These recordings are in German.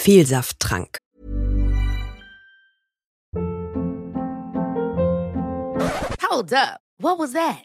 Vielsafttrank. Hold up. What was that?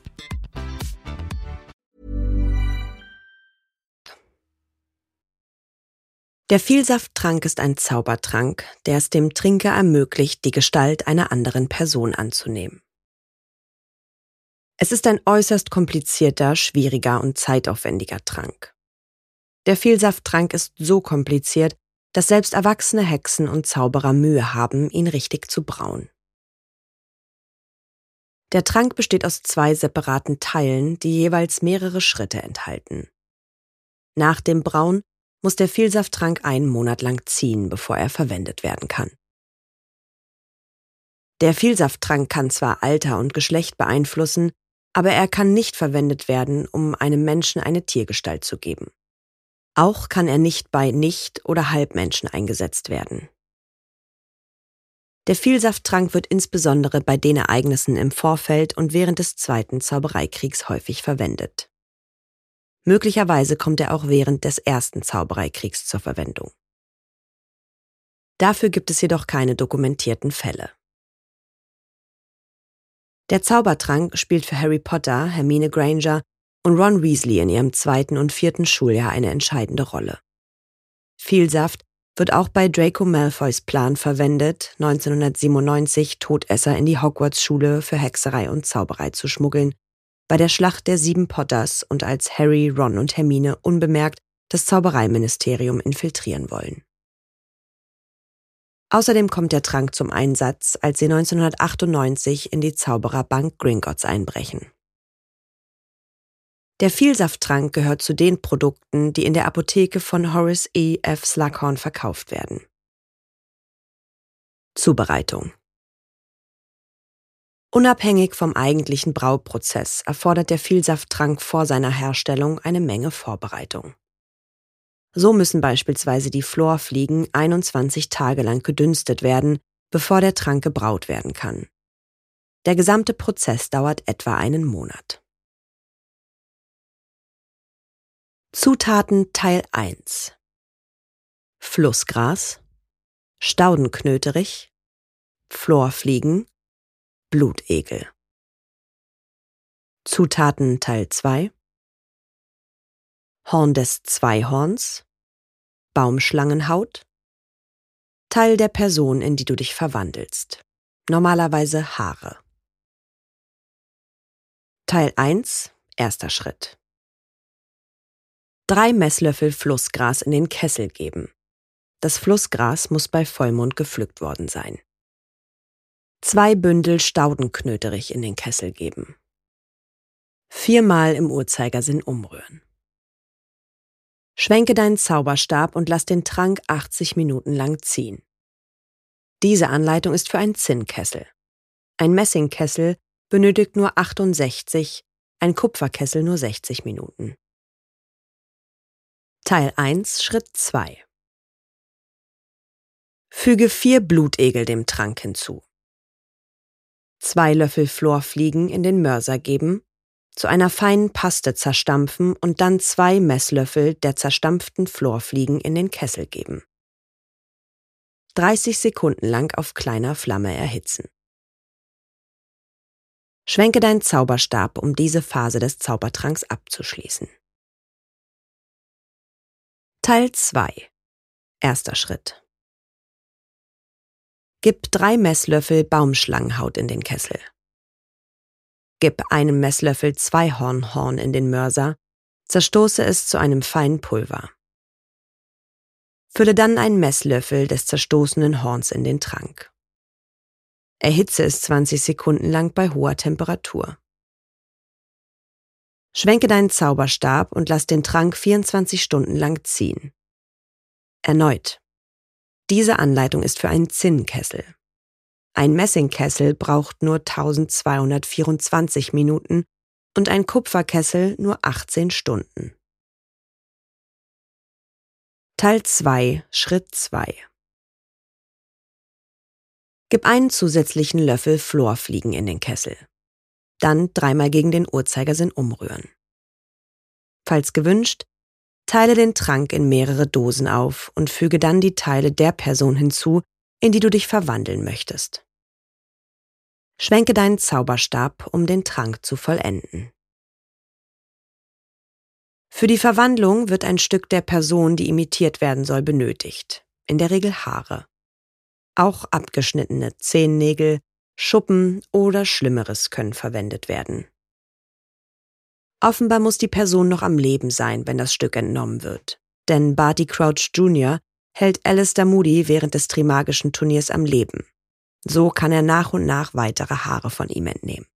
Der Vielsafttrank ist ein Zaubertrank, der es dem Trinker ermöglicht, die Gestalt einer anderen Person anzunehmen. Es ist ein äußerst komplizierter, schwieriger und zeitaufwendiger Trank. Der Vielsafttrank ist so kompliziert, dass selbst erwachsene Hexen und Zauberer Mühe haben, ihn richtig zu brauen. Der Trank besteht aus zwei separaten Teilen, die jeweils mehrere Schritte enthalten. Nach dem Brauen muss der Vielsafttrank einen Monat lang ziehen, bevor er verwendet werden kann. Der Vielsafttrank kann zwar Alter und Geschlecht beeinflussen, aber er kann nicht verwendet werden, um einem Menschen eine Tiergestalt zu geben. Auch kann er nicht bei Nicht- oder Halbmenschen eingesetzt werden. Der Vielsafttrank wird insbesondere bei den Ereignissen im Vorfeld und während des Zweiten Zaubereikriegs häufig verwendet. Möglicherweise kommt er auch während des Ersten Zaubereikriegs zur Verwendung. Dafür gibt es jedoch keine dokumentierten Fälle. Der Zaubertrank spielt für Harry Potter, Hermine Granger und Ron Weasley in ihrem zweiten und vierten Schuljahr eine entscheidende Rolle. Vielsaft wird auch bei Draco Malfoys Plan verwendet, 1997 Todesser in die Hogwarts-Schule für Hexerei und Zauberei zu schmuggeln, bei der Schlacht der sieben Potters und als Harry, Ron und Hermine unbemerkt das Zaubereiministerium infiltrieren wollen. Außerdem kommt der Trank zum Einsatz, als sie 1998 in die Zaubererbank Gringotts einbrechen. Der Vielsafttrank gehört zu den Produkten, die in der Apotheke von Horace E. F. Slughorn verkauft werden. Zubereitung Unabhängig vom eigentlichen Brauprozess erfordert der Vielsafttrank vor seiner Herstellung eine Menge Vorbereitung. So müssen beispielsweise die Florfliegen 21 Tage lang gedünstet werden, bevor der Trank gebraut werden kann. Der gesamte Prozess dauert etwa einen Monat. Zutaten Teil 1 Flussgras, Staudenknöterich, Florfliegen, Blutegel. Zutaten Teil 2 Horn des Zweihorns, Baumschlangenhaut, Teil der Person, in die du dich verwandelst, normalerweise Haare. Teil 1 Erster Schritt drei Messlöffel Flussgras in den Kessel geben. Das Flussgras muss bei Vollmond gepflückt worden sein. Zwei Bündel Staudenknöterich in den Kessel geben. Viermal im Uhrzeigersinn umrühren. Schwenke deinen Zauberstab und lass den Trank 80 Minuten lang ziehen. Diese Anleitung ist für einen Zinnkessel. Ein Messingkessel benötigt nur 68, ein Kupferkessel nur 60 Minuten. Teil 1, Schritt 2. Füge vier Blutegel dem Trank hinzu. Zwei Löffel Florfliegen in den Mörser geben, zu einer feinen Paste zerstampfen und dann zwei Messlöffel der zerstampften Florfliegen in den Kessel geben. 30 Sekunden lang auf kleiner Flamme erhitzen. Schwenke deinen Zauberstab, um diese Phase des Zaubertranks abzuschließen. Teil 2 Erster Schritt Gib drei Messlöffel Baumschlangenhaut in den Kessel. Gib einen Messlöffel Zweihornhorn in den Mörser, zerstoße es zu einem feinen Pulver. Fülle dann einen Messlöffel des zerstoßenen Horns in den Trank. Erhitze es 20 Sekunden lang bei hoher Temperatur. Schwenke deinen Zauberstab und lass den Trank 24 Stunden lang ziehen. Erneut. Diese Anleitung ist für einen Zinnkessel. Ein Messingkessel braucht nur 1224 Minuten und ein Kupferkessel nur 18 Stunden. Teil 2, Schritt 2 Gib einen zusätzlichen Löffel Florfliegen in den Kessel. Dann dreimal gegen den Uhrzeigersinn umrühren. Falls gewünscht, teile den Trank in mehrere Dosen auf und füge dann die Teile der Person hinzu, in die du dich verwandeln möchtest. Schwenke deinen Zauberstab, um den Trank zu vollenden. Für die Verwandlung wird ein Stück der Person, die imitiert werden soll, benötigt, in der Regel Haare. Auch abgeschnittene Zehennägel, Schuppen oder Schlimmeres können verwendet werden. Offenbar muss die Person noch am Leben sein, wenn das Stück entnommen wird. Denn Barty Crouch Jr. hält Alistair Moody während des Trimagischen Turniers am Leben. So kann er nach und nach weitere Haare von ihm entnehmen.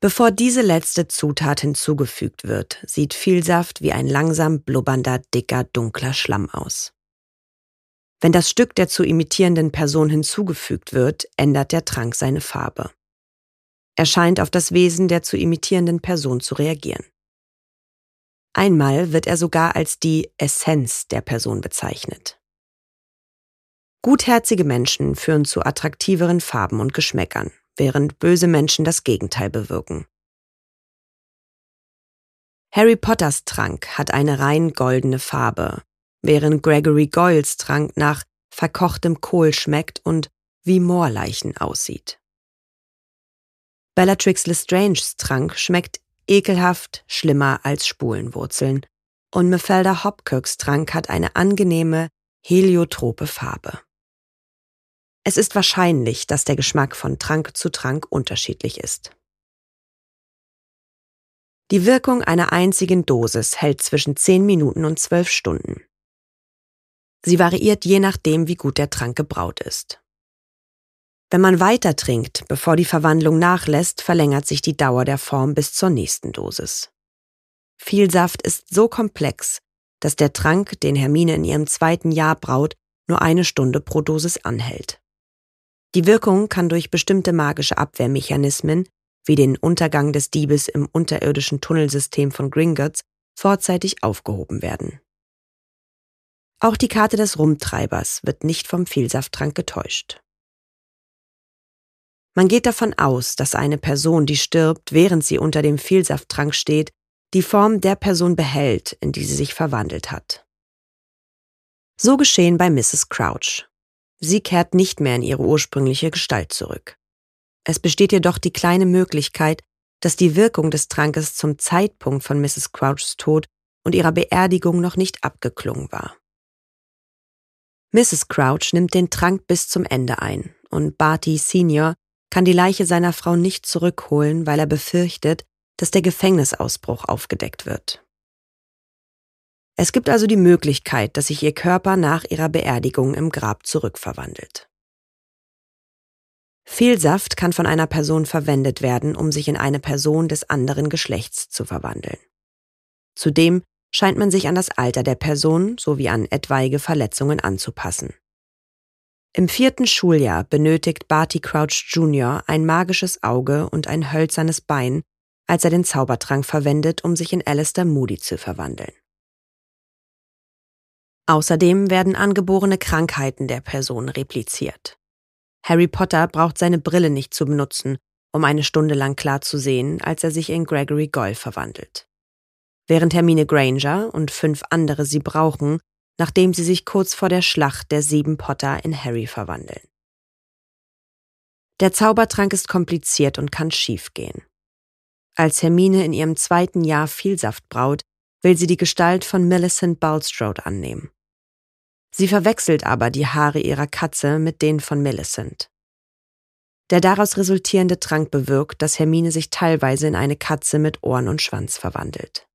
Bevor diese letzte Zutat hinzugefügt wird, sieht Vielsaft wie ein langsam blubbernder, dicker, dunkler Schlamm aus. Wenn das Stück der zu imitierenden Person hinzugefügt wird, ändert der Trank seine Farbe. Er scheint auf das Wesen der zu imitierenden Person zu reagieren. Einmal wird er sogar als die Essenz der Person bezeichnet. Gutherzige Menschen führen zu attraktiveren Farben und Geschmäckern, während böse Menschen das Gegenteil bewirken. Harry Potters Trank hat eine rein goldene Farbe, während Gregory Goyles Trank nach verkochtem Kohl schmeckt und wie Moorleichen aussieht. Bellatrix Lestranges Trank schmeckt ekelhaft schlimmer als Spulenwurzeln und Mephelda Hopkirks Trank hat eine angenehme, heliotrope Farbe. Es ist wahrscheinlich, dass der Geschmack von Trank zu Trank unterschiedlich ist. Die Wirkung einer einzigen Dosis hält zwischen 10 Minuten und 12 Stunden. Sie variiert je nachdem, wie gut der Trank gebraut ist. Wenn man weiter trinkt, bevor die Verwandlung nachlässt, verlängert sich die Dauer der Form bis zur nächsten Dosis. Viel Saft ist so komplex, dass der Trank, den Hermine in ihrem zweiten Jahr braut, nur eine Stunde pro Dosis anhält. Die Wirkung kann durch bestimmte magische Abwehrmechanismen, wie den Untergang des Diebes im unterirdischen Tunnelsystem von Gringotts, vorzeitig aufgehoben werden. Auch die Karte des Rumtreibers wird nicht vom Vielsafttrank getäuscht. Man geht davon aus, dass eine Person, die stirbt, während sie unter dem Vielsafttrank steht, die Form der Person behält, in die sie sich verwandelt hat. So geschehen bei Mrs. Crouch. Sie kehrt nicht mehr in ihre ursprüngliche Gestalt zurück. Es besteht jedoch die kleine Möglichkeit, dass die Wirkung des Trankes zum Zeitpunkt von Mrs. Crouchs Tod und ihrer Beerdigung noch nicht abgeklungen war. Mrs. Crouch nimmt den Trank bis zum Ende ein und Barty Senior kann die Leiche seiner Frau nicht zurückholen, weil er befürchtet, dass der Gefängnisausbruch aufgedeckt wird. Es gibt also die Möglichkeit, dass sich ihr Körper nach ihrer Beerdigung im Grab zurückverwandelt. Viel Saft kann von einer Person verwendet werden, um sich in eine Person des anderen Geschlechts zu verwandeln. Zudem scheint man sich an das Alter der Person sowie an etwaige Verletzungen anzupassen. Im vierten Schuljahr benötigt Barty Crouch Jr. ein magisches Auge und ein hölzernes Bein, als er den Zaubertrank verwendet, um sich in Alistair Moody zu verwandeln. Außerdem werden angeborene Krankheiten der Person repliziert. Harry Potter braucht seine Brille nicht zu benutzen, um eine Stunde lang klar zu sehen, als er sich in Gregory Goyle verwandelt. Während Hermine Granger und fünf andere sie brauchen, nachdem sie sich kurz vor der Schlacht der sieben Potter in Harry verwandeln. Der Zaubertrank ist kompliziert und kann schiefgehen. Als Hermine in ihrem zweiten Jahr viel Saft braut, will sie die Gestalt von Millicent Bulstrode annehmen. Sie verwechselt aber die Haare ihrer Katze mit denen von Millicent. Der daraus resultierende Trank bewirkt, dass Hermine sich teilweise in eine Katze mit Ohren und Schwanz verwandelt.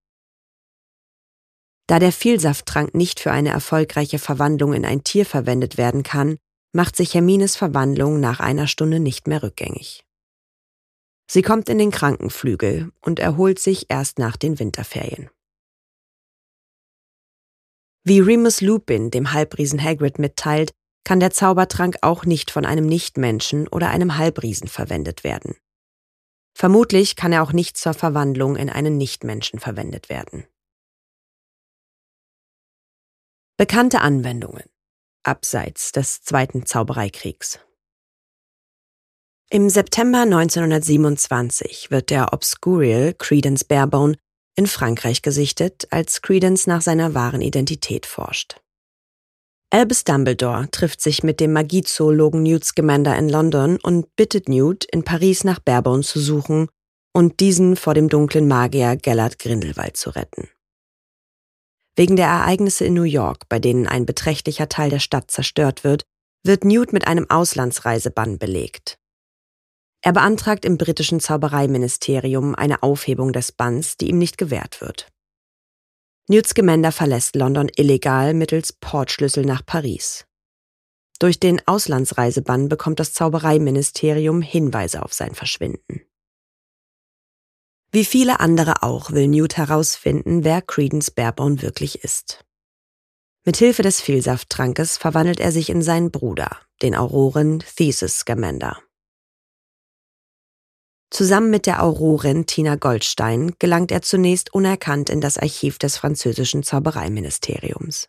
Da der Vielsafttrank nicht für eine erfolgreiche Verwandlung in ein Tier verwendet werden kann, macht sich Hermines Verwandlung nach einer Stunde nicht mehr rückgängig. Sie kommt in den Krankenflügel und erholt sich erst nach den Winterferien. Wie Remus Lupin dem Halbriesen Hagrid mitteilt, kann der Zaubertrank auch nicht von einem Nichtmenschen oder einem Halbriesen verwendet werden. Vermutlich kann er auch nicht zur Verwandlung in einen Nichtmenschen verwendet werden. Bekannte Anwendungen abseits des Zweiten Zaubereikriegs. Im September 1927 wird der Obscurial Credence Barebone in Frankreich gesichtet, als Credence nach seiner wahren Identität forscht. Albus Dumbledore trifft sich mit dem Magiezoologen Newt Scamander in London und bittet Newt, in Paris nach Barebone zu suchen und diesen vor dem dunklen Magier Gellert Grindelwald zu retten. Wegen der Ereignisse in New York, bei denen ein beträchtlicher Teil der Stadt zerstört wird, wird Newt mit einem Auslandsreisebann belegt. Er beantragt im britischen Zaubereiministerium eine Aufhebung des Banns, die ihm nicht gewährt wird. Newt Scamander verlässt London illegal mittels Portschlüssel nach Paris. Durch den Auslandsreisebann bekommt das Zaubereiministerium Hinweise auf sein Verschwinden. Wie viele andere auch will Newt herausfinden, wer Credence Barebone wirklich ist. Mit Hilfe des Vielsaftttrankes verwandelt er sich in seinen Bruder, den Auroren Thesis Scamander. Zusammen mit der Aurorin Tina Goldstein gelangt er zunächst unerkannt in das Archiv des französischen Zaubereiministeriums.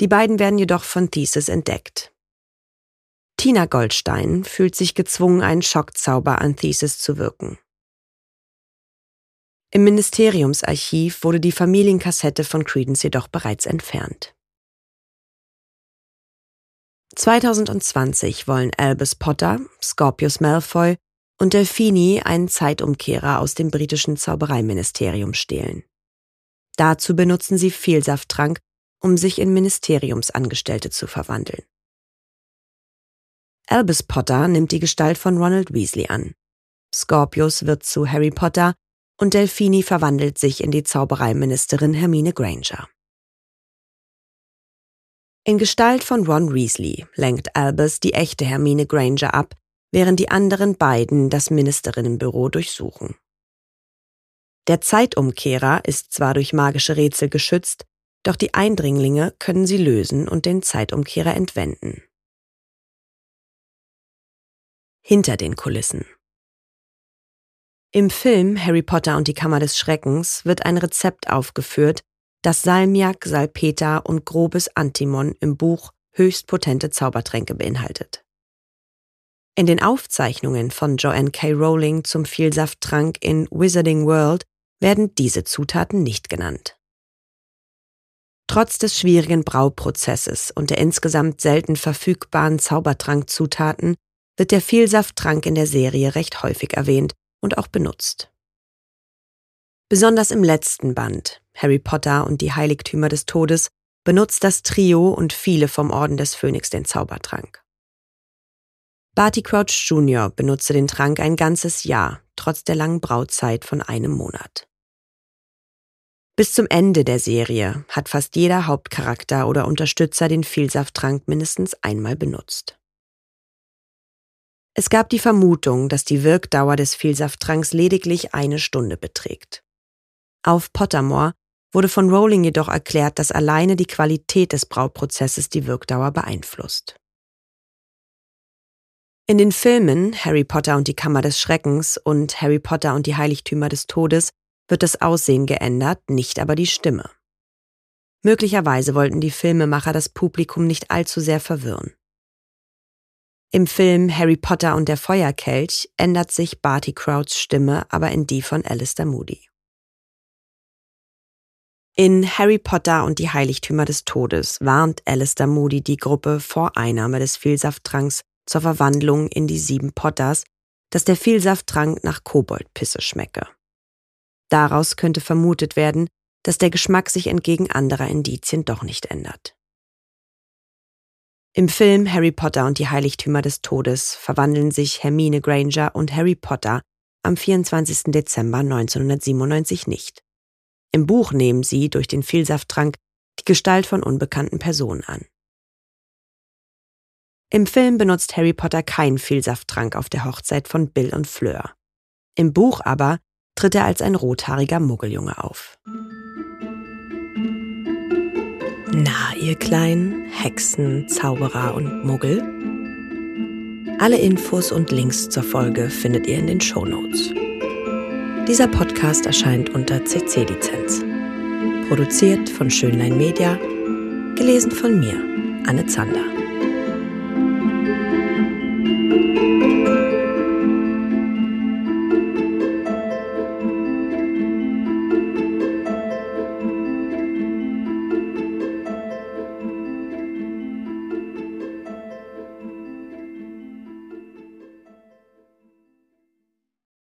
Die beiden werden jedoch von Thesis entdeckt. Tina Goldstein fühlt sich gezwungen, einen Schockzauber an Thesis zu wirken. Im Ministeriumsarchiv wurde die Familienkassette von Credence jedoch bereits entfernt. 2020 wollen Albus Potter, Scorpius Malfoy und Delphini einen Zeitumkehrer aus dem britischen Zaubereiministerium stehlen. Dazu benutzen sie Vielsafttrank, um sich in Ministeriumsangestellte zu verwandeln. Albus Potter nimmt die Gestalt von Ronald Weasley an. Scorpius wird zu Harry Potter und Delphini verwandelt sich in die Zaubereiministerin Hermine Granger. In Gestalt von Ron Weasley lenkt Albus die echte Hermine Granger ab, während die anderen beiden das Ministerinnenbüro durchsuchen. Der Zeitumkehrer ist zwar durch magische Rätsel geschützt, doch die Eindringlinge können sie lösen und den Zeitumkehrer entwenden. Hinter den Kulissen. Im Film Harry Potter und die Kammer des Schreckens wird ein Rezept aufgeführt, das Salmiak, Salpeter und grobes Antimon im Buch höchst potente Zaubertränke beinhaltet. In den Aufzeichnungen von Joanne K. Rowling zum Vielsafttrank in Wizarding World werden diese Zutaten nicht genannt. Trotz des schwierigen Brauprozesses und der insgesamt selten verfügbaren Zaubertrankzutaten wird der Vielsafttrank in der Serie recht häufig erwähnt und auch benutzt. Besonders im letzten Band, Harry Potter und die Heiligtümer des Todes, benutzt das Trio und viele vom Orden des Phönix den Zaubertrank. Barty Crouch Jr. benutzte den Trank ein ganzes Jahr, trotz der langen Brauzeit von einem Monat. Bis zum Ende der Serie hat fast jeder Hauptcharakter oder Unterstützer den Vielsafttrank mindestens einmal benutzt. Es gab die Vermutung, dass die Wirkdauer des Vielsafttranks lediglich eine Stunde beträgt. Auf Pottermore wurde von Rowling jedoch erklärt, dass alleine die Qualität des Brauprozesses die Wirkdauer beeinflusst. In den Filmen Harry Potter und die Kammer des Schreckens und Harry Potter und die Heiligtümer des Todes wird das Aussehen geändert, nicht aber die Stimme. Möglicherweise wollten die Filmemacher das Publikum nicht allzu sehr verwirren. Im Film Harry Potter und der Feuerkelch ändert sich Barty Crouchs Stimme aber in die von Alistair Moody. In Harry Potter und die Heiligtümer des Todes warnt Alistair Moody die Gruppe vor Einnahme des Vielsafttranks zur Verwandlung in die sieben Potters, dass der Vielsafttrank nach Koboldpisse schmecke. Daraus könnte vermutet werden, dass der Geschmack sich entgegen anderer Indizien doch nicht ändert. Im Film Harry Potter und die Heiligtümer des Todes verwandeln sich Hermine Granger und Harry Potter am 24. Dezember 1997 nicht. Im Buch nehmen sie durch den Vielsafttrank die Gestalt von unbekannten Personen an. Im Film benutzt Harry Potter keinen Vielsafttrank auf der Hochzeit von Bill und Fleur. Im Buch aber tritt er als ein rothaariger Muggeljunge auf. Na, ihr kleinen Hexen, Zauberer und Muggel? Alle Infos und Links zur Folge findet ihr in den Show Notes. Dieser Podcast erscheint unter CC-Lizenz. Produziert von Schönlein Media, gelesen von mir, Anne Zander.